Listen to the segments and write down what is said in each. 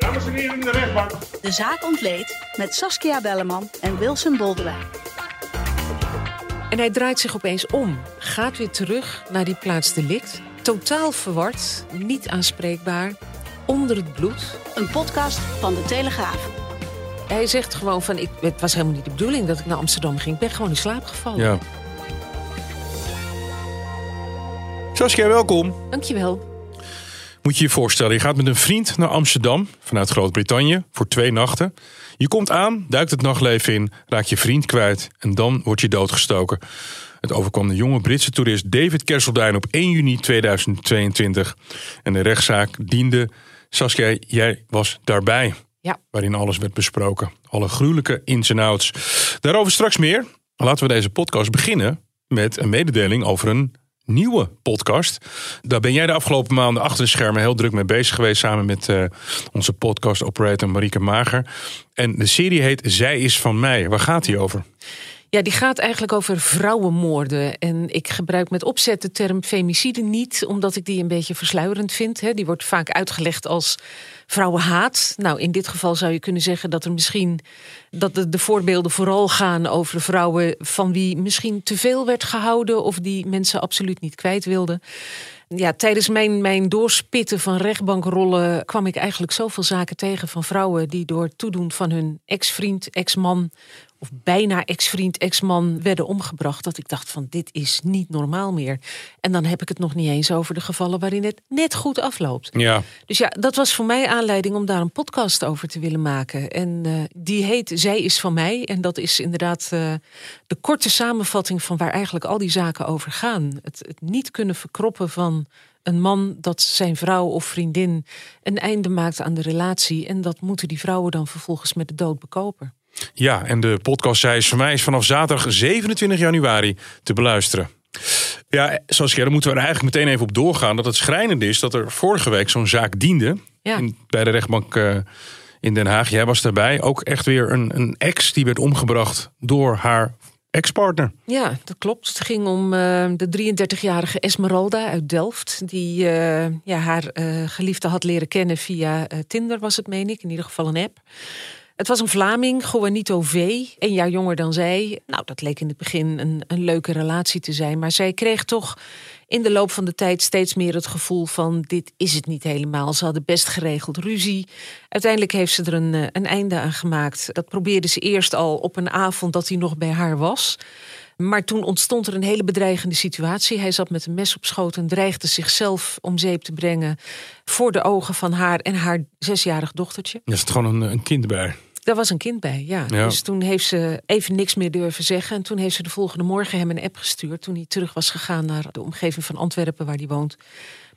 Dames en heren in de rechtbank. De zaak ontleed met Saskia Belleman en Wilson Boldewijn. En hij draait zich opeens om, gaat weer terug naar die plaats delict. Totaal verward, niet aanspreekbaar, onder het bloed. Een podcast van De Telegraaf. Hij zegt gewoon van, ik, het was helemaal niet de bedoeling dat ik naar Amsterdam ging. Ik ben gewoon in slaap gevallen. Ja. Saskia, welkom. Dankjewel. Moet je je voorstellen, je gaat met een vriend naar Amsterdam vanuit Groot-Brittannië voor twee nachten. Je komt aan, duikt het nachtleven in, raakt je vriend kwijt en dan word je doodgestoken. Het overkwam de jonge Britse toerist David Kerselduin op 1 juni 2022. En de rechtszaak diende. Saskia, jij was daarbij. Ja. Waarin alles werd besproken. Alle gruwelijke ins en outs. Daarover straks meer. Laten we deze podcast beginnen met een mededeling over een nieuwe podcast. Daar ben jij de afgelopen maanden achter de schermen heel druk mee bezig geweest. Samen met uh, onze podcast operator Marieke Mager. En de serie heet Zij is van mij. Waar gaat die over? Ja, die gaat eigenlijk over vrouwenmoorden. En ik gebruik met opzet de term femicide niet, omdat ik die een beetje versluierend vind. Die wordt vaak uitgelegd als vrouwenhaat. Nou, in dit geval zou je kunnen zeggen dat er misschien dat de, de voorbeelden vooral gaan over vrouwen van wie misschien te veel werd gehouden of die mensen absoluut niet kwijt wilden. Ja, tijdens mijn, mijn doorspitten van rechtbankrollen kwam ik eigenlijk zoveel zaken tegen van vrouwen die door toedoen van hun ex-vriend, ex-man of bijna ex-vriend, ex-man werden omgebracht. Dat ik dacht van dit is niet normaal meer. En dan heb ik het nog niet eens over de gevallen waarin het net goed afloopt. Ja. Dus ja, dat was voor mij aanleiding om daar een podcast over te willen maken. En uh, die heet Zij is van mij. En dat is inderdaad uh, de korte samenvatting van waar eigenlijk al die zaken over gaan. Het, het niet kunnen verkroppen van een man dat zijn vrouw of vriendin een einde maakt aan de relatie. En dat moeten die vrouwen dan vervolgens met de dood bekopen. Ja, en de podcast Zij is van mij is vanaf zaterdag 27 januari te beluisteren. Ja, zoals daar moeten we er eigenlijk meteen even op doorgaan. Dat het schrijnend is dat er vorige week zo'n zaak diende. Ja. In, bij de rechtbank uh, in Den Haag. Jij was daarbij. Ook echt weer een, een ex die werd omgebracht door haar ex-partner. Ja, dat klopt. Het ging om uh, de 33-jarige Esmeralda uit Delft. Die uh, ja, haar geliefde had leren kennen via Tinder, was het, meen ik. In ieder geval een app. Het was een Vlaming, Juanito V, een jaar jonger dan zij. Nou, dat leek in het begin een, een leuke relatie te zijn. Maar zij kreeg toch in de loop van de tijd steeds meer het gevoel van... dit is het niet helemaal. Ze hadden best geregeld ruzie. Uiteindelijk heeft ze er een, een einde aan gemaakt. Dat probeerde ze eerst al op een avond dat hij nog bij haar was... Maar toen ontstond er een hele bedreigende situatie. Hij zat met een mes op schoot en dreigde zichzelf om zeep te brengen... voor de ogen van haar en haar zesjarig dochtertje. Er zit gewoon een, een kind. Daar was een kind bij, ja. Ja. Dus toen heeft ze even niks meer durven zeggen. En toen heeft ze de volgende morgen hem een app gestuurd. Toen hij terug was gegaan naar de omgeving van Antwerpen waar hij woont.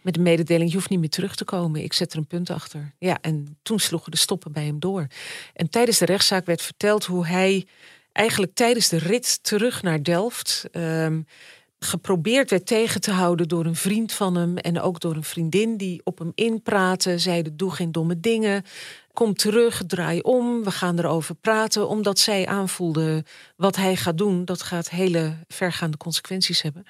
Met de mededeling, je hoeft niet meer terug te komen. Ik zet er een punt achter. Ja, en toen sloegen de stoppen bij hem door. En tijdens de rechtszaak werd verteld hoe hij eigenlijk tijdens de rit terug naar Delft... Um, geprobeerd werd tegen te houden door een vriend van hem... en ook door een vriendin die op hem inpraten. Zeiden, doe geen domme dingen. Kom terug, draai om, we gaan erover praten. Omdat zij aanvoelde wat hij gaat doen... dat gaat hele vergaande consequenties hebben.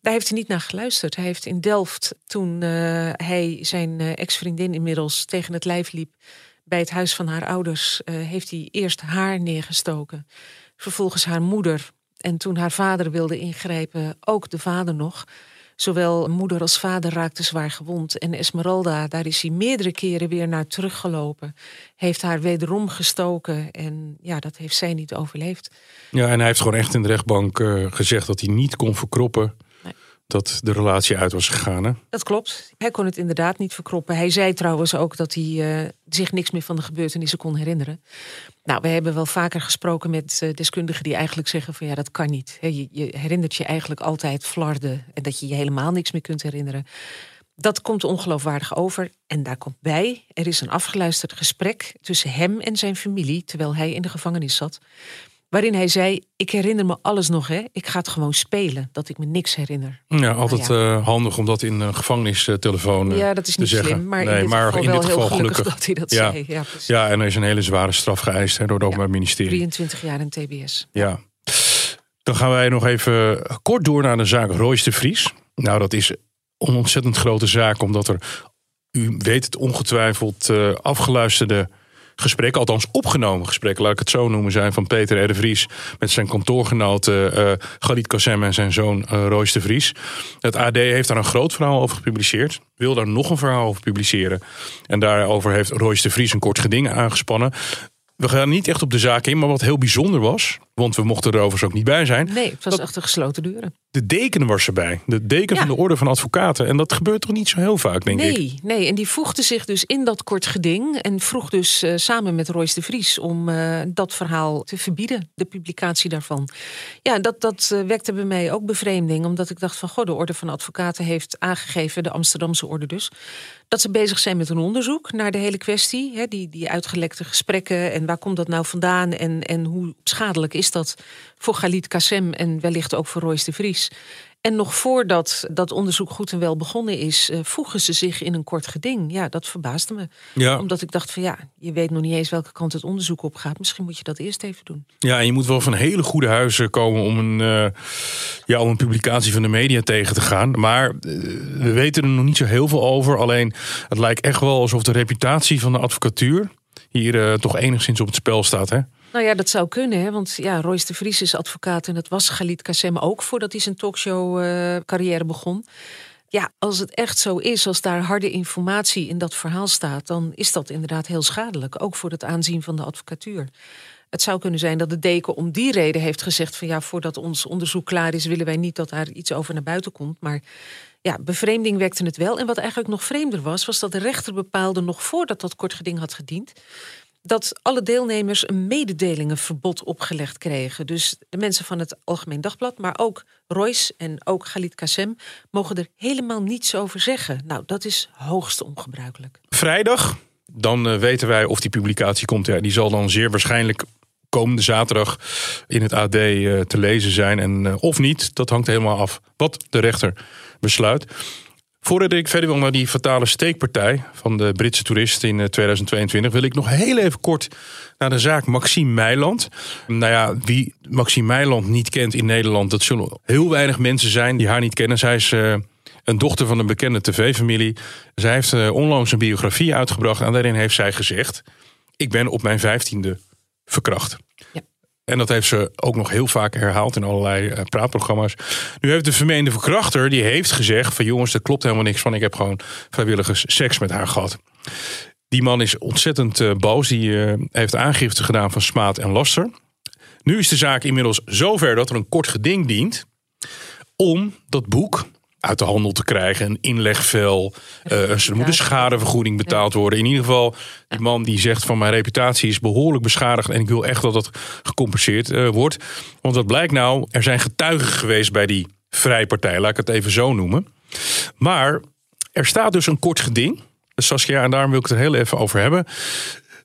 Daar heeft hij niet naar geluisterd. Hij heeft in Delft, toen uh, hij zijn uh, ex-vriendin inmiddels tegen het lijf liep... bij het huis van haar ouders, uh, heeft hij eerst haar neergestoken. Vervolgens haar moeder. En toen haar vader wilde ingrijpen, ook de vader nog. Zowel moeder als vader raakten zwaar gewond. En Esmeralda, daar is hij meerdere keren weer naar teruggelopen. Heeft haar wederom gestoken. En ja, dat heeft zij niet overleefd. Ja, en hij heeft gewoon echt in de rechtbank uh, gezegd dat hij niet kon verkroppen. Dat de relatie uit was gegaan. Hè? Dat klopt. Hij kon het inderdaad niet verkroppen. Hij zei trouwens ook dat hij uh, zich niks meer van de gebeurtenissen kon herinneren. Nou, we hebben wel vaker gesproken met uh, deskundigen die eigenlijk zeggen van ja, dat kan niet. Je, je, herinnert je eigenlijk altijd flarden en dat je je helemaal niks meer kunt herinneren. Dat komt ongeloofwaardig over. En daar komt bij, er is een afgeluisterd gesprek tussen hem en zijn familie terwijl hij in de gevangenis zat. Waarin hij zei: Ik herinner me alles nog, hè? Ik ga het gewoon spelen, dat ik me niks herinner. Ja, altijd Nou eh, handig om dat in een gevangenistelefoon eh, ja, dat is te niet zeggen. slim, maar nee, in dit maar geval in dit geval gelukkig, gelukkig. dat hij dat Ja. zei. Ja. Ja, en er is een hele zware straf geëist hè, door het Openbaar Ministerie. 23 jaar in TBS. Ja. Dan gaan wij nog even kort door naar de zaak Royce de Vries. Nou, dat is een ontzettend grote zaak, omdat er, u weet het ongetwijfeld, eh, afgeluisterde gesprekken, althans opgenomen gesprekken, laat ik het zo noemen, zijn van Peter R. Vries met zijn kantoorgenoten eh Galit Kassem en zijn zoon eh Royce de Vries. Het AD heeft daar een groot verhaal over gepubliceerd, wil daar nog een verhaal over publiceren. En daarover heeft Royce de Vries een kort geding aangespannen. We gaan niet echt op de zaak in, maar wat heel bijzonder was, want we mochten er overigens ook niet bij zijn. Nee, het was Dat- achter gesloten deuren. De deken was erbij. De deken Ja. van de Orde van Advocaten. En dat gebeurt toch niet zo heel vaak, denk ik. Nee, nee, en die voegde zich dus in dat kort geding en vroeg dus eh, samen met Royce de Vries om eh, dat verhaal te verbieden, de publicatie daarvan. Ja, dat, dat eh, wekte bij mij ook bevreemding, omdat ik dacht van goh, de Orde van Advocaten heeft aangegeven, de Amsterdamse Orde dus, dat ze bezig zijn met een onderzoek naar de hele kwestie. Hè, die, die uitgelekte gesprekken en waar komt dat nou vandaan en, en hoe schadelijk is dat voor Galit Kassem en wellicht ook voor Royce de Vries. En nog voordat dat onderzoek goed en wel begonnen is, eh, voegen ze zich in een kort geding. Ja, dat verbaasde me. Ja. Omdat ik dacht van ja, je weet nog niet eens welke kant het onderzoek op gaat. Misschien moet je dat eerst even doen. ja, en je moet wel van hele goede huizen komen om een, eh, ja, om een publicatie van de media tegen te gaan. Maar eh, we weten er nog niet zo heel veel over. Alleen het lijkt echt wel alsof de reputatie van de advocatuur hier toch enigszins op het spel staat. Hè? Nou ja, dat zou kunnen, hè? want ja, Royce de Vries is advocaat en dat was Galit Kassem ook voordat hij zijn talkshow-carrière begon. Ja, als het echt zo is, als daar harde informatie in dat verhaal staat, dan is dat inderdaad heel schadelijk, ook voor het aanzien van de advocatuur. Het zou kunnen zijn dat de deken om die reden heeft gezegd van ja, voordat ons onderzoek klaar is, willen wij niet dat daar iets over naar buiten komt. Maar ja, bevreemding wekte het wel. En wat eigenlijk nog vreemder was, was dat de rechter bepaalde nog voordat dat kort geding had gediend, dat alle deelnemers een mededelingenverbod opgelegd kregen. Dus de mensen van het Algemeen Dagblad, maar ook Royce en ook Galit Kassem, mogen er helemaal niets over zeggen. Nou, dat is hoogst ongebruikelijk. Vrijdag, dan eh, weten wij of die publicatie komt. Ja, die zal dan zeer waarschijnlijk komende zaterdag in het AD eh, te lezen zijn. En eh, of niet, dat hangt helemaal af wat de rechter besluit. Voordat ik verder wil naar die fatale steekpartij van de Britse toerist in eh, 2022, wil ik nog heel even kort naar de zaak Maxime Meiland. Nou ja, wie Maxime Meiland niet kent in Nederland, dat zullen heel weinig mensen zijn die haar niet kennen. Zij is eh, een dochter van een bekende tv-familie. Zij heeft eh, onlangs een biografie uitgebracht en daarin heeft zij gezegd: Ik ben op mijn vijftiende verkracht. Ja. En dat heeft ze ook nog heel vaak herhaald in allerlei eh, praatprogramma's. Nu heeft de vermeende verkrachter, die heeft gezegd van jongens, er klopt helemaal niks van. Ik heb gewoon vrijwilligers seks met haar gehad. Die man is ontzettend eh, boos. Die eh, heeft aangifte gedaan van smaad en laster. Nu is de zaak inmiddels zover dat er een kort geding dient om dat boek uit de handel te krijgen. Een inlegvel. eh, er moet een schadevergoeding betaald worden. In ieder geval, die man die zegt van mijn reputatie is behoorlijk beschadigd. En ik wil echt dat dat gecompenseerd eh, wordt. Want wat blijkt nou? Er zijn getuigen geweest bij die vrijpartij. Laat ik het even zo noemen. Maar er staat dus een kort geding. Saskia, en daarom wil ik het er heel even over hebben.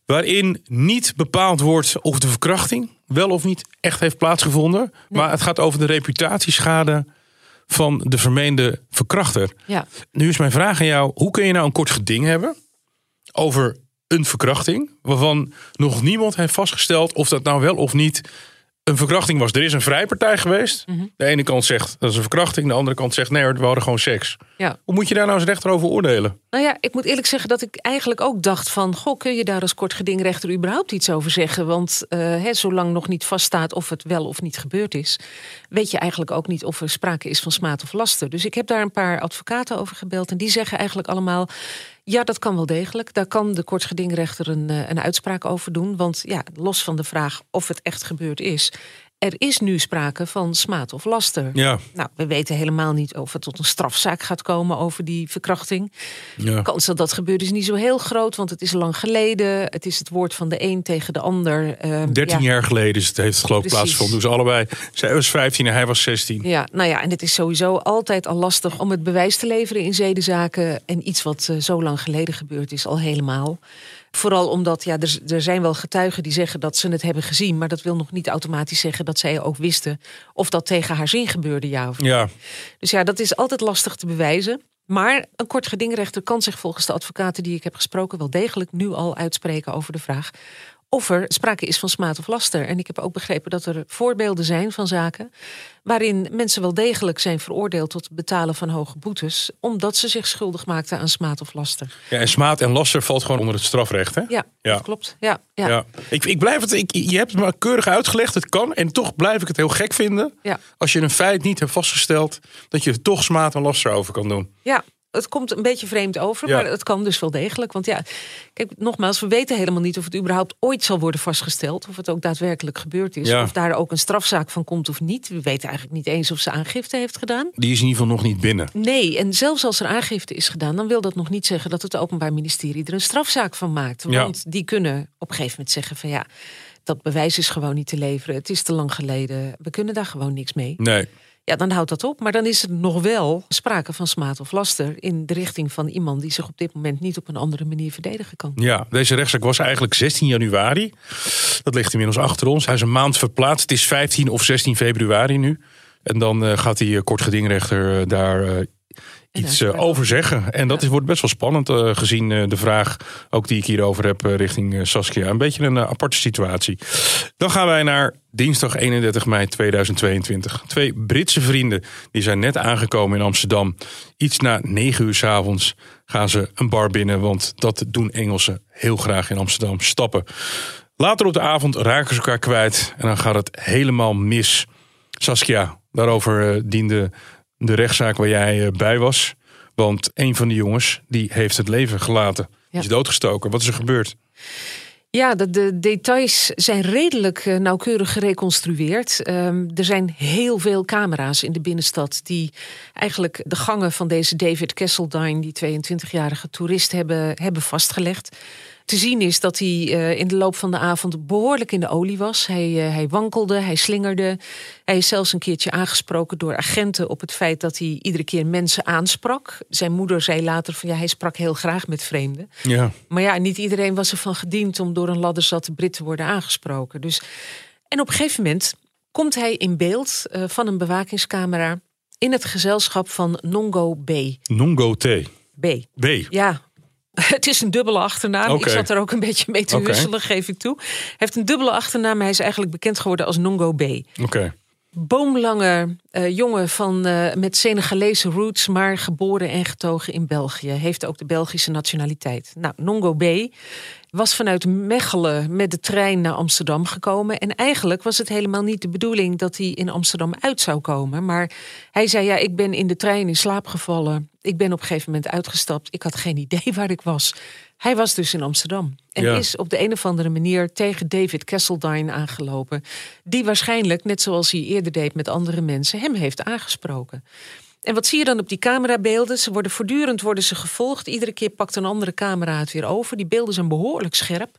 Waarin niet bepaald wordt of de verkrachting wel of niet echt heeft plaatsgevonden. Maar het gaat over de reputatieschade van de vermeende verkrachter. Ja, Nu is mijn vraag aan jou: hoe kun je nou een kort geding hebben over een verkrachting, waarvan nog niemand heeft vastgesteld of dat nou wel of niet een verkrachting was? Er is een vrijpartij geweest. De ene kant zegt dat is een verkrachting, de andere kant zegt nee, hoor, we hadden gewoon seks. ja. Hoe moet je daar nou als rechter over oordelen? Nou ja, ik moet eerlijk zeggen dat ik eigenlijk ook dacht van... goh, kun je daar als kort gedingrechter überhaupt iets over zeggen? Want eh, hè, zolang nog niet vaststaat of het wel of niet gebeurd is... weet je eigenlijk ook niet of er sprake is van smaad of laster. Dus ik heb daar een paar advocaten over gebeld... en die zeggen eigenlijk allemaal... ja, dat kan wel degelijk. Daar kan de kort gedingrechter een, eh, een uitspraak over doen. Want ja, los van de vraag of het echt gebeurd is... er is nu sprake van smaad of laster. Ja, Nou, we weten helemaal niet of het tot een strafzaak gaat komen over die verkrachting. ja. De kans dat dat gebeurt is niet zo heel groot, want het is lang geleden. Het is het woord van de een tegen de ander. Ehm, 13 ja. jaar geleden is het, heeft het geloof ik plaatsgevonden. Dus allebei. Zij was 15 en hij was 16. Ja, nou ja, en het is sowieso altijd al lastig om het bewijs te leveren in zedenzaken. En iets wat eh, zo lang geleden gebeurd is, al helemaal. Vooral omdat, ja, er, er zijn wel getuigen die zeggen dat ze het hebben gezien. Maar dat wil nog niet automatisch zeggen dat zij ook wisten of dat tegen haar zin gebeurde, ja of Ja, Dus ja, dat is altijd lastig te bewijzen. Maar een kort gedingrechter kan zich volgens de advocaten die ik heb gesproken wel degelijk nu al uitspreken over de vraag of er sprake is van smaad of laster. En ik heb ook begrepen dat er voorbeelden zijn van zaken waarin mensen wel degelijk zijn veroordeeld tot het betalen van hoge boetes, omdat ze zich schuldig maakten aan smaad of laster. ja, en smaad en laster valt gewoon onder het strafrecht, hè? Ja, Ja. dat klopt. Ja, ja. Ja. Ik, ik blijf het, ik, je hebt het maar keurig uitgelegd, het kan. En toch blijf ik het heel gek vinden. Ja. Als je een feit niet hebt vastgesteld, dat je er toch smaad en laster over kan doen. Ja, het komt een beetje vreemd over, Ja. maar het kan dus wel degelijk. Want ja, kijk, nogmaals, we weten helemaal niet of het überhaupt ooit zal worden vastgesteld. Of het ook daadwerkelijk gebeurd is. Ja. Of daar ook een strafzaak van komt of niet. We weten eigenlijk niet eens of ze aangifte heeft gedaan. Die is in ieder geval nog niet binnen. Nee, en zelfs als er aangifte is gedaan, dan wil dat nog niet zeggen dat het Openbaar Ministerie er een strafzaak van maakt. Ja. Want die kunnen op een gegeven moment zeggen van ja, dat bewijs is gewoon niet te leveren. Het is te lang geleden. We kunnen daar gewoon niks mee. Nee. Ja, dan houdt dat op. Maar dan is er nog wel sprake van smaad of laster in de richting van iemand die zich op dit moment niet op een andere manier verdedigen kan. Ja, deze rechtszaak was eigenlijk 16 januari. Dat ligt inmiddels achter ons. Hij is een maand verplaatst. Het is 15 of 16 februari nu. En dan eh, gaat die eh, kort gedingrechter eh, daar eh, iets eh, over zeggen. En dat is, wordt best wel spannend eh, gezien eh, de vraag ook die ik hierover heb richting Saskia. Een beetje een aparte situatie. Dan gaan wij naar dinsdag 31 mei 2022. Twee Britse vrienden die zijn net aangekomen in Amsterdam. Iets na 9 uur 's avonds gaan ze een bar binnen, want dat doen Engelsen heel graag in Amsterdam. Stappen. Later op de avond raken ze elkaar kwijt en dan gaat het helemaal mis. Saskia, daarover diende de rechtszaak waar jij eh, bij was. Want een van de jongens die heeft het leven gelaten. Die is doodgestoken. Wat is er gebeurd? Ja, de, de details zijn redelijk eh, nauwkeurig gereconstrueerd. Ehm, er zijn heel veel camera's in de binnenstad die eigenlijk de gangen van deze David Kesseldine, die 22-jarige toerist, hebben, hebben vastgelegd. Te zien is dat hij eh, in de loop van de avond behoorlijk in de olie was. Hij, eh, hij wankelde, hij slingerde. Hij is zelfs een keertje aangesproken door agenten op het feit dat hij iedere keer mensen aansprak. Zijn moeder zei later van ja, hij sprak heel graag met vreemden. Ja, Maar ja, niet iedereen was ervan gediend om door een ladderzatte Brit te worden aangesproken. Dus, en op een gegeven moment komt hij in beeld eh, van een bewakingscamera in het gezelschap van Nongo B. Nongo T. B. B. Ja, het is een dubbele achternaam. Ik zat er ook een beetje mee te wisselen, geef ik toe. Hij heeft een dubbele achternaam. Hij is eigenlijk bekend geworden als Nongo B. Oké. Boomlange eh, jongen van, eh, met Senegalese roots, maar geboren en getogen in België. Heeft ook de Belgische nationaliteit. Nou, Nongo B. was vanuit Mechelen met de trein naar Amsterdam gekomen. En eigenlijk was het helemaal niet de bedoeling dat hij in Amsterdam uit zou komen. Maar hij zei, ja, ik ben in de trein in slaap gevallen. Ik ben op een gegeven moment uitgestapt. Ik had geen idee waar ik was. Hij was dus in Amsterdam. En Ja. is op de een of andere manier tegen David Kesseldine aangelopen. Die waarschijnlijk, net zoals hij eerder deed met andere mensen, hem heeft aangesproken. En wat zie je dan op die camerabeelden? Ze worden voortdurend worden ze gevolgd. Iedere keer pakt een andere camera het weer over. Die beelden zijn behoorlijk scherp.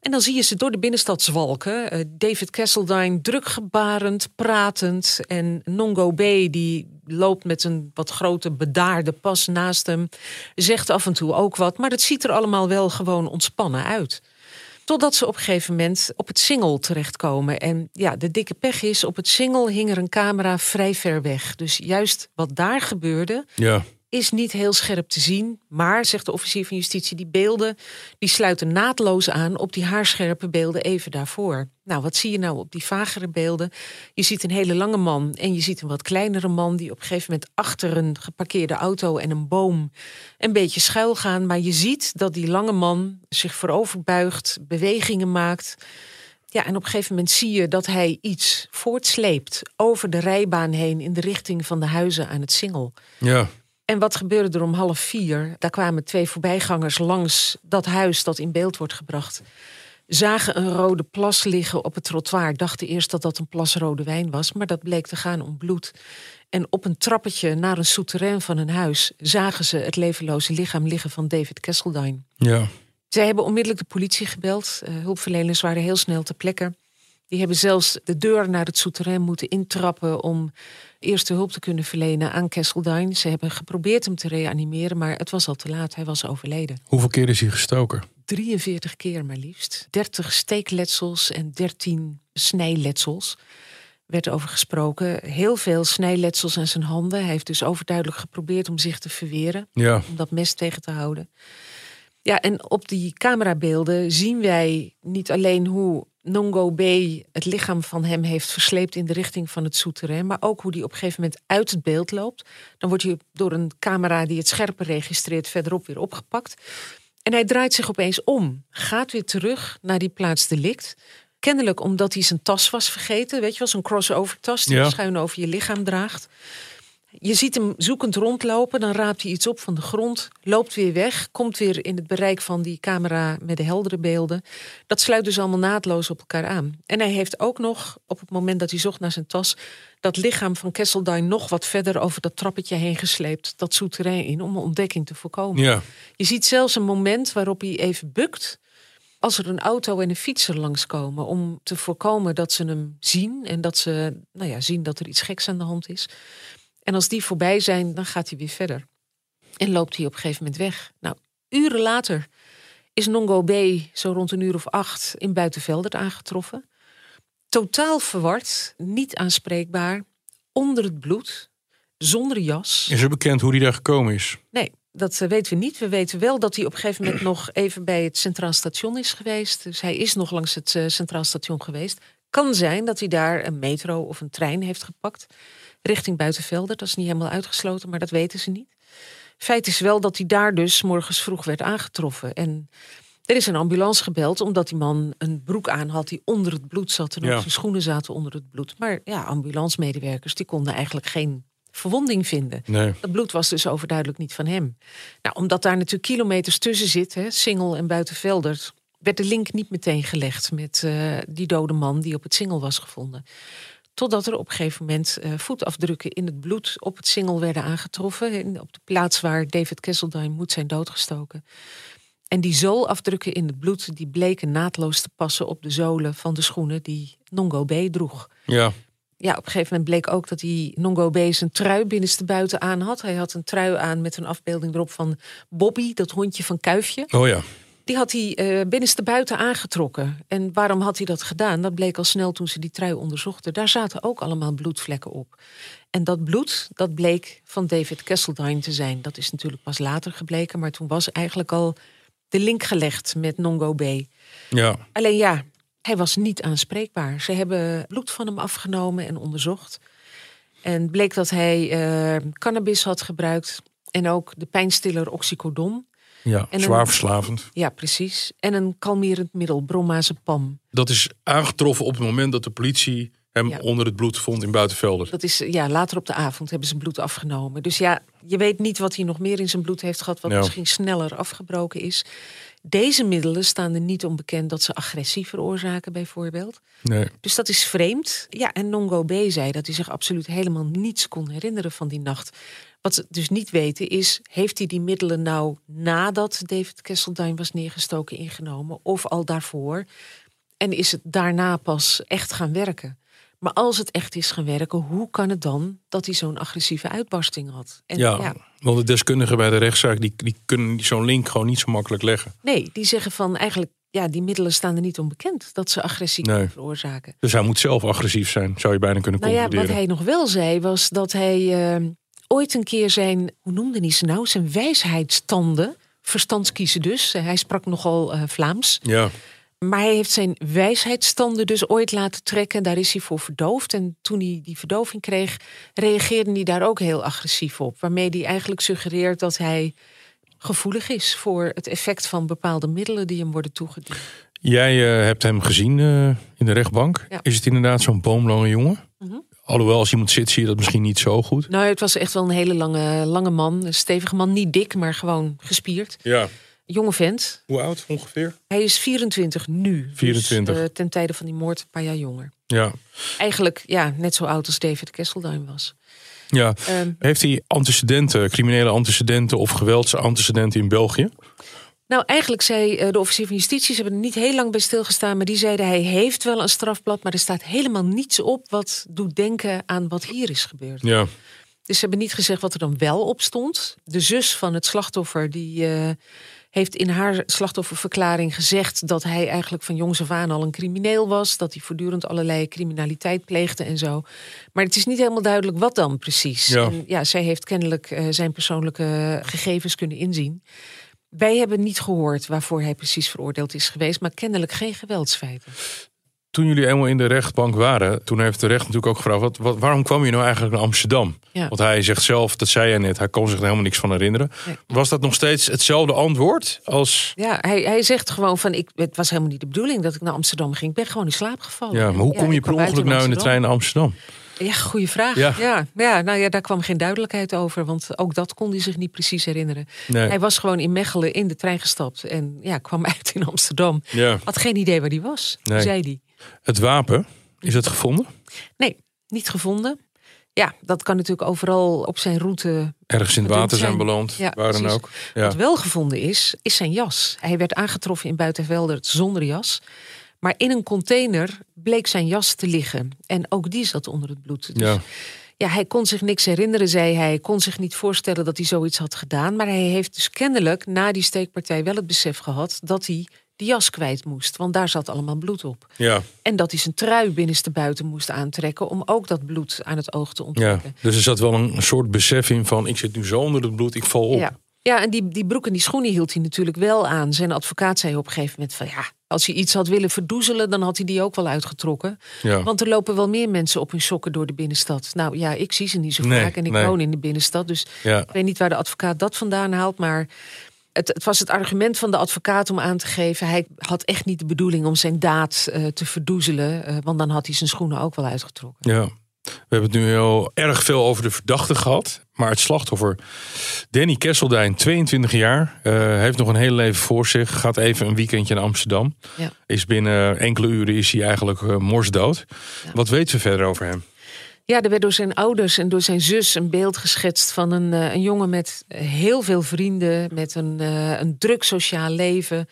En dan zie je ze door de binnenstad zwalken. Eh, David Kesseldine drukgebarend, pratend. En Nongo B. die loopt met een wat grote bedaarde pas naast hem. Zegt af en toe ook wat. Maar het ziet er allemaal wel gewoon ontspannen uit. Totdat ze op een gegeven moment op het Singel terechtkomen. En ja, de dikke pech is, op het Singel hing er een camera vrij ver weg. Dus juist wat daar gebeurde, Ja. Is niet heel scherp te zien. Maar, zegt de officier van justitie, die beelden die sluiten naadloos aan op die haarscherpe beelden even daarvoor. Nou, wat zie je nou op die vagere beelden? Je ziet een hele lange man en je ziet een wat kleinere man die op een gegeven moment achter een geparkeerde auto en een boom een beetje schuil gaan. Maar je ziet dat die lange man zich voorover buigt, bewegingen maakt. Ja, en op een gegeven moment zie je dat hij iets voortsleept over de rijbaan heen in de richting van de huizen aan het Singel. Ja. En wat gebeurde er om half vier? Daar kwamen twee voorbijgangers langs dat huis dat in beeld wordt gebracht. zagen een rode plas liggen op het trottoir. Dachten eerst dat dat een plas rode wijn was, maar dat bleek te gaan om bloed. En op een trappetje naar een souterrain van een huis zagen ze het levenloze lichaam liggen van David Kesseldine. Ja. Zij hebben onmiddellijk de politie gebeld. Uh, hulpverleners waren heel snel ter plekke. Die hebben zelfs de deur naar het souterrain moeten intrappen om eerste hulp te kunnen verlenen aan Kesseldine. Ze hebben geprobeerd hem te reanimeren, maar het was al te laat. Hij was overleden. Hoeveel keer is hij gestoken? 43 keer maar liefst. 30 steekletsels en 13 snijletsels werd over gesproken. Heel veel snijletsels aan zijn handen. Hij heeft dus overduidelijk geprobeerd om zich te verweren. Ja. Om dat mes tegen te houden. Ja, en op die camerabeelden zien wij niet alleen hoe Nongo B het lichaam van hem heeft versleept in de richting van het souterrain, maar ook hoe die op een gegeven moment uit het beeld loopt. Dan wordt hij door een camera die het scherper registreert verderop weer opgepakt. En hij draait zich opeens om, gaat weer terug naar die plaats delict. Kennelijk omdat hij zijn tas was vergeten. Weet je wel, zo'n crossover tas die schuin over je lichaam draagt. Je ziet hem zoekend rondlopen, dan raapt hij iets op van de grond, loopt weer weg, komt weer in het bereik van die camera met de heldere beelden. Dat sluit dus allemaal naadloos op elkaar aan. En hij heeft ook nog, op het moment dat hij zocht naar zijn tas, dat lichaam van Kesseldine nog wat verder over dat trappetje heen gesleept, dat souterrain in, om een ontdekking te voorkomen. Ja. Je ziet zelfs een moment waarop hij even bukt als er een auto en een fietser langskomen om te voorkomen dat ze hem zien en dat ze nou ja, zien dat er iets geks aan de hand is. En als die voorbij zijn, dan gaat hij weer verder. En loopt hij op een gegeven moment weg. Nou, uren later is Nongo B zo rond een uur of acht in Buitenvelder aangetroffen. Totaal verward, niet aanspreekbaar, onder het bloed, zonder jas. Is er bekend hoe hij daar gekomen is? Nee, dat eh, weten we niet. We weten wel dat hij op een gegeven moment nog even bij het Centraal Station is geweest. Dus hij is nog langs het eh, Centraal Station geweest. Kan zijn dat hij daar een metro of een trein heeft gepakt richting Buitenvelder. Dat is niet helemaal uitgesloten, maar dat weten ze niet. Feit is wel dat hij daar dus morgens vroeg werd aangetroffen. En er is een ambulance gebeld omdat die man een broek aan had die onder het bloed zat en ook zijn schoenen zaten onder het bloed. Maar ja, ambulancemedewerkers die konden eigenlijk geen verwonding vinden. Nee. Dat bloed was dus overduidelijk niet van hem. Nou, omdat daar natuurlijk kilometers tussen zit, hè, Singel en Buitenvelder, werd de link niet meteen gelegd met uh, die dode man die op het Singel was gevonden. Totdat er op een gegeven moment uh, voetafdrukken in het bloed op het Singel werden aangetroffen. op de plaats waar David Kesseldine moet zijn doodgestoken. En die zoolafdrukken in het bloed die bleken naadloos te passen op de zolen van de schoenen die Nongo B droeg. Ja. Ja, op een gegeven moment bleek ook dat die Nongo B zijn trui binnenste buiten aan had. Hij had een trui aan met een afbeelding erop van Bobby, dat hondje van Kuifje. Oh ja. Die had hij uh, binnenste buiten aangetrokken. En waarom had hij dat gedaan? Dat bleek al snel toen ze die trui onderzochten. Daar zaten ook allemaal bloedvlekken op. En dat bloed, dat bleek van David Kesseldine te zijn. Dat is natuurlijk pas later gebleken, maar toen was eigenlijk al de link gelegd met Nongo B. Ja. Alleen ja, hij was niet aanspreekbaar. Ze hebben bloed van hem afgenomen en onderzocht. En bleek dat hij uh, cannabis had gebruikt en ook de pijnstiller oxycodon. Ja, En zwaar een- verslavend. Ja, precies. En een kalmerend middel, bromazepam. Dat is aangetroffen op het moment dat de politie hem Ja. onder het bloed vond in Buitenvelder. Dat is, ja, later op de avond hebben ze bloed afgenomen. Dus ja, je weet niet wat hij nog meer in zijn bloed heeft gehad... wat Ja. misschien sneller afgebroken is. Deze middelen staan er niet onbekend dat ze agressie veroorzaken, bijvoorbeeld. Nee. Dus dat is vreemd. Ja, en Nongo B zei dat hij zich absoluut helemaal niets kon herinneren van die nacht. Wat ze dus niet weten is, heeft hij die middelen nou nadat David Kesseldine was neergestoken ingenomen of al daarvoor? En is het daarna pas echt gaan werken? Maar als het echt is gaan werken, hoe kan het dan dat hij zo'n agressieve uitbarsting had? En Ja, want de deskundigen bij de rechtszaak die, die kunnen zo'n link gewoon niet zo makkelijk leggen. nee, die zeggen van eigenlijk, ja, die middelen staan er niet onbekend dat ze agressie Nee. kunnen veroorzaken. Dus hij moet zelf agressief zijn, zou je bijna kunnen Nou ja, concluderen. wat hij nog wel zei was dat hij eh, ooit een keer zijn, hoe noemde hij ze nou, zijn wijsheidstanden, verstandskiezen dus. Hij sprak nogal eh, Vlaams. Ja, Maar hij heeft zijn wijsheidstanden dus ooit laten trekken. Daar is hij voor verdoofd. En toen hij die verdoving kreeg, reageerde hij daar ook heel agressief op. Waarmee hij eigenlijk suggereert dat hij gevoelig is voor het effect van bepaalde middelen die hem worden toegediend. jij eh, hebt hem gezien eh, in de rechtbank. Ja. Is het inderdaad zo'n boomlange jongen? Mhm. Alhoewel, als iemand zit, zie je dat misschien niet zo goed. Nou, het was echt wel een hele lange, lange man. Een stevige man, niet dik, maar gewoon gespierd. Ja, jonge vent. Hoe oud ongeveer? Hij is 24 nu. 24. Dus, eh, ten tijde van die moord een paar jaar jonger. Ja. Eigenlijk ja, net zo oud als David Kesseldine was. ja. Ehm, Heeft hij antecedenten, criminele antecedenten of geweldsantecedenten in België? Nou, eigenlijk zei eh, de officier van justitie, ze hebben er niet heel lang bij stilgestaan, maar die zeiden hij heeft wel een strafblad, maar er staat helemaal niets op wat doet denken aan wat hier is gebeurd. Ja. Dus ze hebben niet gezegd wat er dan wel op stond. De zus van het slachtoffer die eh, heeft in haar slachtofferverklaring gezegd dat hij eigenlijk van jongs af aan al een crimineel was, dat hij voortdurend allerlei criminaliteit pleegde en zo. Maar het is niet helemaal duidelijk wat dan precies. Ja. En ja, zij heeft kennelijk eh, zijn persoonlijke gegevens kunnen inzien. Wij hebben niet gehoord waarvoor hij precies veroordeeld is geweest, maar kennelijk geen geweldsfeiten. Toen jullie eenmaal in de rechtbank waren, toen heeft de recht natuurlijk ook gevraagd: wat, wat, waarom kwam je nou eigenlijk naar Amsterdam? Ja. Want hij zegt zelf, dat zei jij net, hij kon zich er helemaal niks van herinneren. Nee. Was dat nog steeds hetzelfde antwoord als. Ja, hij, hij zegt gewoon van, ik, het was helemaal niet de bedoeling dat ik naar Amsterdam ging. Ik ben gewoon in slaap gevallen. Ja, maar hoe kom je per ongeluk nou in de trein naar Amsterdam? Ja, goede vraag. Ja. Ja. Ja, nou ja, daar kwam geen duidelijkheid over. Want ook dat kon hij zich niet precies herinneren. Nee. Hij was gewoon in Mechelen in de trein gestapt. En ja, kwam uit in Amsterdam. Ja. Had geen idee waar hij was, Nee. zei hij. Het wapen, is het gevonden? Nee, niet gevonden. Ja, dat kan natuurlijk overal op zijn route. Ergens in het Wat water zijn- zijn beland, Ja, waar dan ook. Ja. Wat wel gevonden is, is zijn jas. Hij werd aangetroffen in Buitenvelder zonder jas. Maar in een container bleek zijn jas te liggen. En ook die zat onder het bloed. Dus Ja. Ja, hij kon zich niks herinneren, zei hij. Hij kon zich niet voorstellen dat hij zoiets had gedaan. Maar hij heeft dus kennelijk na die steekpartij wel het besef gehad dat hij die jas kwijt moest. Want daar zat allemaal bloed op. Ja, En dat hij zijn trui binnenste buiten moest aantrekken om ook dat bloed aan het oog te ja. onttrekken. Dus er zat wel een soort besef in van: ik zit nu zo onder het bloed, ik val op. Ja. Ja, en die, die broek en die schoenen hield hij natuurlijk wel aan. Zijn advocaat zei op een gegeven moment van ja, als hij iets had willen verdoezelen, dan had hij die ook wel uitgetrokken. Ja. Want er lopen wel meer mensen op hun sokken door de binnenstad. Nou ja, ik zie ze niet zo Nee, vaak en ik nee. woon in de binnenstad. Dus Ja. ik weet niet waar de advocaat dat vandaan haalt, maar het, het was het argument van de advocaat om aan te geven. Hij had echt niet de bedoeling om zijn daad eh, te verdoezelen, eh, want dan had hij zijn schoenen ook wel uitgetrokken. Ja. We hebben het nu heel erg veel over de verdachte gehad. Maar het slachtoffer, Danny Kesseldijn, 22 jaar, eh, heeft nog een heel leven voor zich. Gaat even een weekendje naar Amsterdam. Ja. Is binnen enkele uren is hij eigenlijk eh, morsdood. Wat weten we verder over hem? Ja, er werd door zijn ouders en door zijn zus een beeld geschetst van een, eh, een jongen met heel veel vrienden, met een, een druk sociaal leven.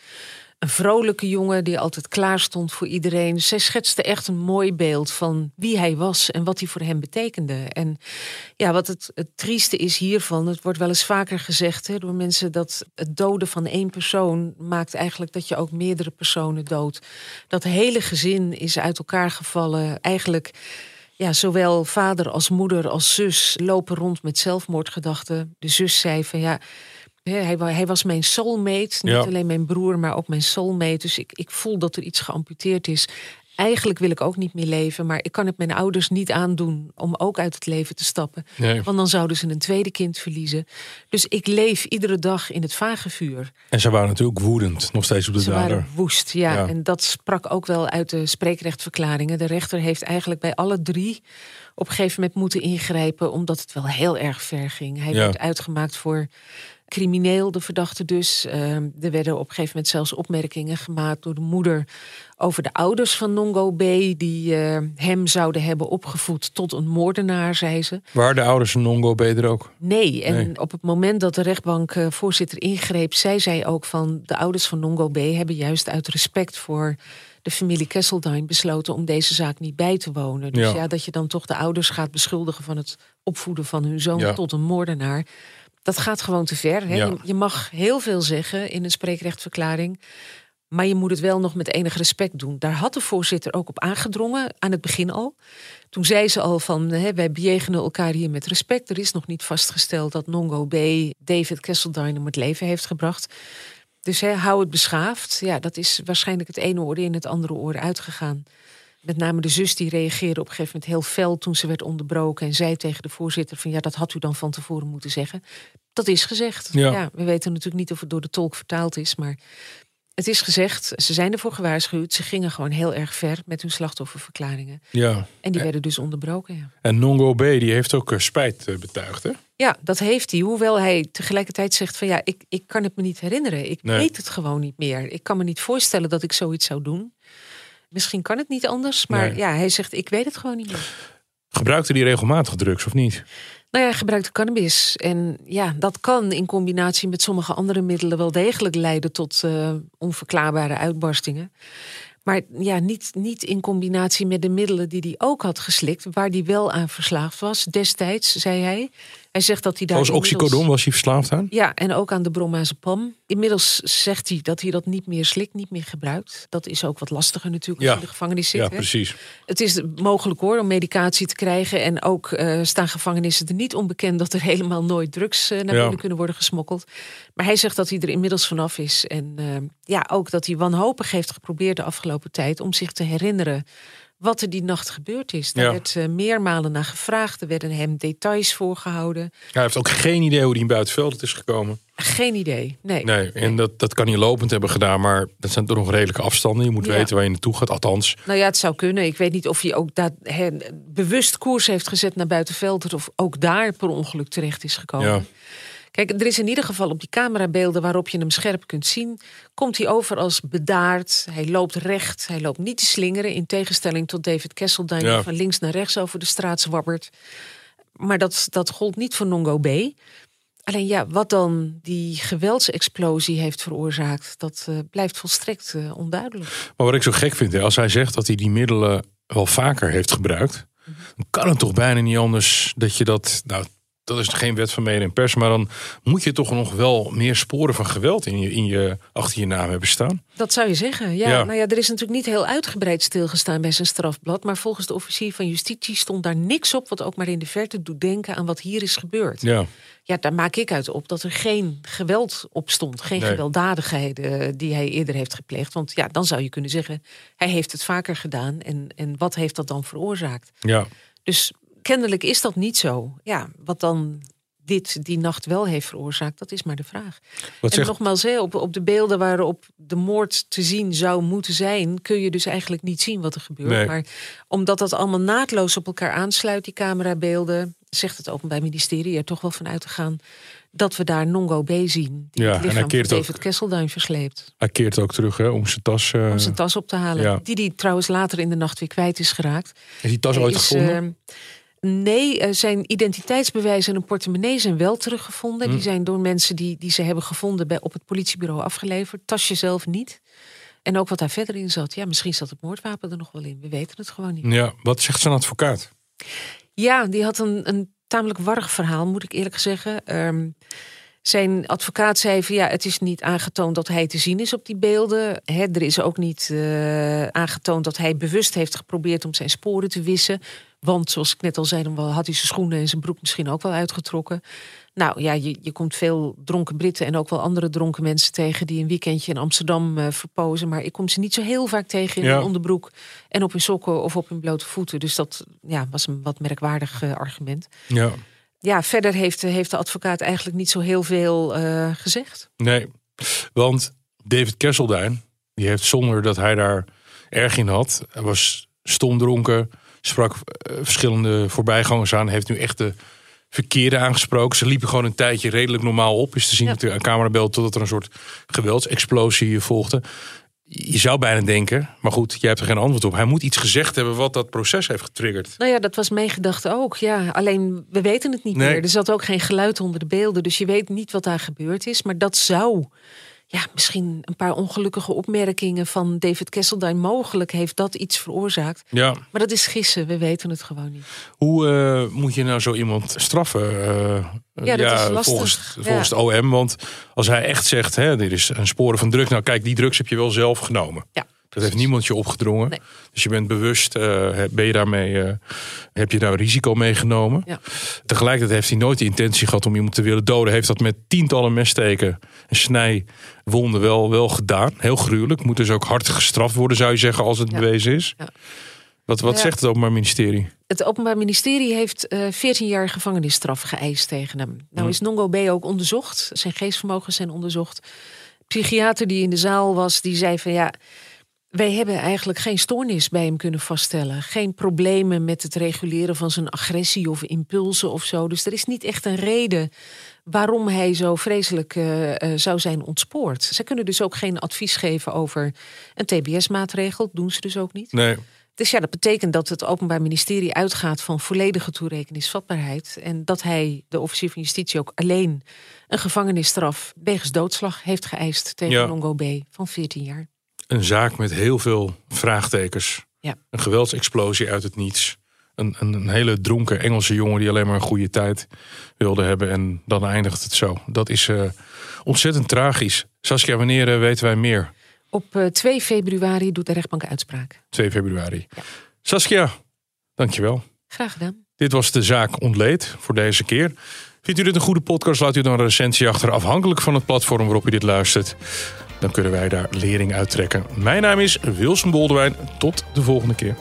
Een vrolijke jongen die altijd klaar stond voor iedereen. Zij schetste echt een mooi beeld van wie hij was en wat hij voor hem betekende. En ja, wat het, het trieste is hiervan, het wordt wel eens vaker gezegd hè, door mensen dat het doden van één persoon maakt eigenlijk dat je ook meerdere personen doodt. Dat hele gezin is uit elkaar gevallen. Eigenlijk ja, zowel vader als moeder als zus lopen rond met zelfmoordgedachten. De zus zei van ja, hij, hij was mijn soulmate. Niet Ja. alleen mijn broer, maar ook mijn soulmate. Dus ik, ik voel dat er iets geamputeerd is. Eigenlijk wil ik ook niet meer leven, maar ik kan het mijn ouders niet aandoen om ook uit het leven te stappen. Nee. Want dan zouden ze een tweede kind verliezen. Dus ik leef iedere dag in het vage vuur. En ze waren natuurlijk woedend, nog steeds op de Ze dader. waren woest, ja. Ja. En dat sprak ook wel uit de spreekrechtverklaringen. De rechter heeft eigenlijk bij alle drie op een gegeven moment moeten ingrijpen, omdat het wel heel erg ver ging. Hij Ja. werd uitgemaakt voor crimineel, de verdachte dus. Ehm, er werden op een gegeven moment zelfs opmerkingen gemaakt door de moeder over de ouders van Nongo B. Die eh, hem zouden hebben opgevoed tot een moordenaar, zei ze. Waar de ouders van Nongo B er ook? Nee, en Nee. op het moment dat de rechtbankvoorzitter ingreep, zei zij ook van de ouders van Nongo B hebben juist uit respect voor de familie Kesseldine besloten om deze zaak niet bij te wonen. Dus Ja. ja, dat je dan toch de ouders gaat beschuldigen van het opvoeden van hun zoon Ja. tot een moordenaar. Dat gaat gewoon te ver. Hè? Ja. Je, je mag heel veel zeggen in een spreekrechtverklaring. Maar je moet het wel nog met enig respect doen. Daar had de voorzitter ook op aangedrongen, aan het begin al. Toen zei ze al van, hè, wij bejegenen elkaar hier met respect. Er is nog niet vastgesteld dat Nongo B. David Kesseldine om het leven heeft gebracht. Dus hè, hou het beschaafd. Ja, dat is waarschijnlijk het ene oor in het andere oor uitgegaan. Met name de zus die reageerde op een gegeven moment heel fel toen ze werd onderbroken. En zei tegen de voorzitter van ja, dat had u dan van tevoren moeten zeggen. Dat is gezegd. Ja. we weten natuurlijk niet of het door de tolk vertaald is, maar het is gezegd. Ze zijn ervoor gewaarschuwd. Ze gingen gewoon heel erg ver met hun slachtofferverklaringen. Ja. En die werden dus onderbroken. Ja. En Nongo B die heeft ook eh, spijt eh, betuigd, hè? Ja, dat heeft hij. Hoewel hij tegelijkertijd zegt van ja, ik, ik kan het me niet herinneren. Ik Nee. weet het gewoon niet meer. Ik kan me niet voorstellen dat ik zoiets zou doen. Misschien kan het niet anders, maar Nee. ja, hij zegt ik weet het gewoon niet meer. Gebruikte die regelmatig drugs of niet? Nou ja, hij gebruikte cannabis. En ja, dat kan in combinatie met sommige andere middelen wel degelijk leiden tot eh, onverklaarbare uitbarstingen. Maar ja, niet, niet in combinatie met de middelen die hij ook had geslikt, waar hij wel aan verslaafd was destijds, zei hij. Hij zegt dat hij daar. Zoals inmiddels- oxycodon was hij verslaafd aan? Ja, en ook aan de bromazepam. Inmiddels zegt hij dat hij dat niet meer slikt, niet meer gebruikt. Dat is ook wat lastiger natuurlijk als Ja. je in de gevangenis zit. Ja, hè. precies. Het is mogelijk hoor om medicatie te krijgen. En ook eh, staan gevangenissen er niet onbekend dat er helemaal nooit drugs eh, naar Ja. binnen kunnen worden gesmokkeld. Maar hij zegt dat hij er inmiddels vanaf is. En eh, ja, ook dat hij wanhopig heeft geprobeerd de afgelopen tijd om zich te herinneren wat er die nacht gebeurd is. Daar Ja. werd eh, meermalen naar gevraagd. Er werden hem details voorgehouden. Hij heeft ook geen idee hoe hij in Buitenveld is gekomen. Geen idee. Nee. Nee, en dat, dat kan hij lopend hebben gedaan, maar dat zijn toch nog redelijke afstanden. Je moet Ja. weten waar je naartoe gaat, althans. Nou ja, het zou kunnen. Ik weet niet of hij ook daar bewust koers heeft gezet naar Buitenveldert... of ook daar per ongeluk terecht is gekomen. Ja. Kijk, er is in ieder geval op die camerabeelden waarop je hem scherp kunt zien... komt hij over als bedaard. Hij loopt recht. Hij loopt niet te slingeren. In tegenstelling tot David Kesselduin... Ja. die van links naar rechts over de straat zwabbert. Maar dat, dat gold niet voor Nongo B. Alleen ja, wat dan die geweldsexplosie heeft veroorzaakt... dat eh, blijft volstrekt eh, onduidelijk. Maar wat ik zo gek vind, hè, als hij zegt dat hij die middelen wel vaker heeft gebruikt, dan kan het toch bijna niet anders dat je dat. Nou, dat is geen wet van mede en pers, maar dan moet je toch nog wel meer sporen van geweld in je, in je, achter je naam hebben staan. Dat zou je zeggen. Ja, Ja. Nou ja, er is natuurlijk niet heel uitgebreid stilgestaan bij zijn strafblad. Maar volgens de officier van justitie stond daar niks op. wat ook maar in de verte doet denken aan wat hier is gebeurd. Ja, Ja, daar maak ik uit op dat er geen geweld op stond. Geen Nee. gewelddadigheden eh, die hij eerder heeft gepleegd. Want ja, dan zou je kunnen zeggen. hij heeft het vaker gedaan. En, en wat heeft dat dan veroorzaakt? ja. Dus kennelijk is dat niet zo. Ja, wat dan dit die nacht wel heeft veroorzaakt, dat is maar de vraag. Wat en zegt, nogmaals, hè, op, op de beelden waarop de moord te zien zou moeten zijn, kun je dus eigenlijk niet zien wat er gebeurt. Nee. Maar omdat dat allemaal naadloos op elkaar aansluit, die camerabeelden, zegt het Openbaar Ministerie er toch wel van uit te gaan dat we daar Nongo B zien. Die Ja, het en hij lichaam van keert ook- David Kesselduin versleept. hij keert ook terug hè, om zijn tas. eh, Om zijn tas op te halen. ja. Die die trouwens later in de nacht weer kwijt is geraakt. is die tas ooit is, gevonden? eh, nee, eh, zijn identiteitsbewijzen en een portemonnee zijn wel teruggevonden. Hm. Die zijn door mensen die, die ze hebben gevonden bij, op het politiebureau afgeleverd. Tasje zelf niet. En ook wat daar verder in zat. Ja, misschien zat het moordwapen er nog wel in. We weten het gewoon niet. ja, wat zegt zijn advocaat? Ja, die had een, een tamelijk warrig verhaal, moet ik eerlijk zeggen. Ehm, zijn advocaat zei van ja, het is niet aangetoond dat hij te zien is op die beelden. Hè, er is ook niet eh, aangetoond dat hij bewust heeft geprobeerd om zijn sporen te wissen. Want zoals ik net al zei, dan had hij zijn schoenen en zijn broek misschien ook wel uitgetrokken. Nou ja, je, je komt veel dronken Britten en ook wel andere dronken mensen tegen die een weekendje in Amsterdam eh, verpozen. Maar ik kom ze niet zo heel vaak tegen in Ja. hun onderbroek en op hun sokken of op hun blote voeten. Dus dat ja, was een wat merkwaardig eh, argument. Ja, Ja, verder heeft, heeft de advocaat eigenlijk niet zo heel veel eh, gezegd. nee. Want David Kesselduin, die heeft zonder dat hij daar erg in had, was stomdronken, sprak eh, verschillende voorbijgangers aan, heeft nu echt de verkeerde aangesproken. Ze liepen gewoon een tijdje redelijk normaal op, is te zien Ja. op de camerabel, totdat er een soort geweldsexplosie volgde. Je zou bijna denken, maar goed, jij hebt er geen antwoord op. Hij moet iets gezegd hebben wat dat proces heeft getriggerd. Nou ja, dat was mijn gedachte ook. Ja, alleen we weten het niet Nee. meer. Er zat ook geen geluid onder de beelden. Dus je weet niet wat daar gebeurd is. Maar dat zou ja, misschien een paar ongelukkige opmerkingen van David Kesselduin. Mogelijk heeft dat iets veroorzaakt. Ja, Maar dat is gissen. We weten het gewoon niet. Hoe eh, moet je nou zo iemand straffen? eh, Ja, dat is lastig. Volgens, Ja. volgens het OM. Want als hij echt zegt, hè, dit is een sporen van drugs. Nou kijk, die drugs heb je wel zelf genomen. Ja. Dat heeft niemand je opgedrongen. Nee. Dus je bent bewust, eh, ben je daarmee, eh, heb je daar risico meegenomen. Ja. Tegelijkertijd heeft hij nooit de intentie gehad om iemand te willen doden. Heeft dat met tientallen messteken en snijwonden wel, wel gedaan. Heel gruwelijk. Moet dus ook hard gestraft worden, zou je zeggen, als het Ja. bewezen is. Ja. Wat, wat zegt het Openbaar Ministerie? Het Openbaar Ministerie heeft eh 14 jaar gevangenisstraf geëist tegen hem. Nou Hm. is Nongo B ook onderzocht. Zijn geestvermogens zijn onderzocht. Psychiater die in de zaal was, die zei van ja... Wij hebben eigenlijk geen stoornis bij hem kunnen vaststellen. Geen problemen met het reguleren van zijn agressie of impulsen of zo. Dus er is niet echt een reden waarom hij zo vreselijk uh, uh, zou zijn ontspoord. Ze kunnen dus ook geen advies geven over een TBS-maatregel. Doen ze dus ook niet. Nee. Dus ja, dat betekent dat het Openbaar Ministerie uitgaat van volledige toerekeningsvatbaarheid. En dat hij, de officier van justitie, ook alleen een gevangenisstraf wegens doodslag heeft geëist tegen Ja. Longo B. van 14 jaar. Een zaak met heel veel vraagtekens. Ja. Een geweldsexplosie uit het niets. Een, een, een hele dronken Engelse jongen die alleen maar een goede tijd wilde hebben. En dan eindigt het zo. Dat is eh, ontzettend tragisch. Saskia, wanneer eh, weten wij meer? Op eh, 2 februari doet de rechtbank uitspraak. 2 februari. Saskia, dankjewel. Graag gedaan. Dit was de zaak ontleed voor deze keer. Vindt u dit een goede podcast? Laat u dan een recensie achter, afhankelijk van het platform waarop u dit luistert. Dan kunnen wij daar lering uit trekken. Mijn naam is Wilson Boldewijn. Tot de volgende keer.